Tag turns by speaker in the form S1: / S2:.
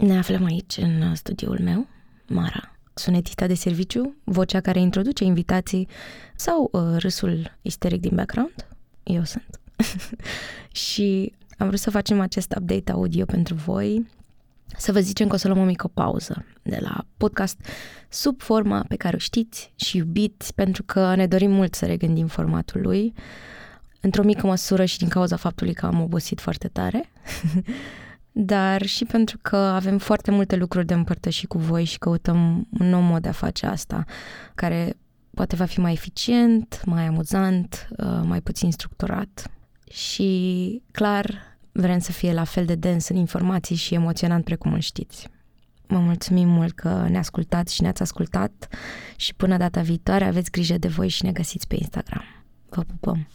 S1: Ne aflăm aici, în studioul meu, Mara, sunetista de serviciu, vocea care introduce invitații sau uh, râsul isteric din background. Eu sunt. și am vrut să facem acest update audio pentru voi, să vă zicem că o să luăm o mică pauză de la podcast sub forma pe care o știți și iubiți, pentru că ne dorim mult să regândim formatul lui, într-o mică măsură și din cauza faptului că am obosit foarte tare. dar și pentru că avem foarte multe lucruri de împărtășit cu voi și căutăm un nou mod de a face asta, care poate va fi mai eficient, mai amuzant, uh, mai puțin structurat. Și, clar, vrem să fie la fel de dens în informații și emoționant precum îl știți. Vă mulțumim mult că ne ascultați și ne-ați ascultat și până data viitoare aveți grijă de voi și ne găsiți pe Instagram. Vă pupăm!